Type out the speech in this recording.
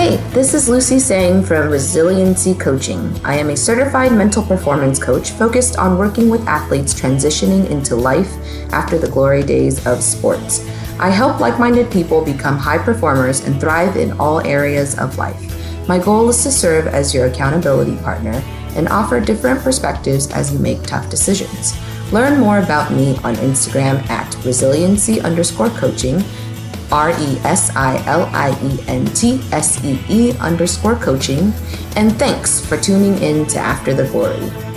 Hey, this is Lucy Sang from Resiliency Coaching. I am a certified mental performance coach focused on working with athletes transitioning into life after the glory days of sports. I help like minded people become high performers and thrive in all areas of life. My goal is to serve as your accountability partner and offer different perspectives as you make tough decisions. Learn more about me on Instagram at resiliency underscore coaching R E S I L I E N T S E E underscore coaching. And thanks for tuning in to After the Glory.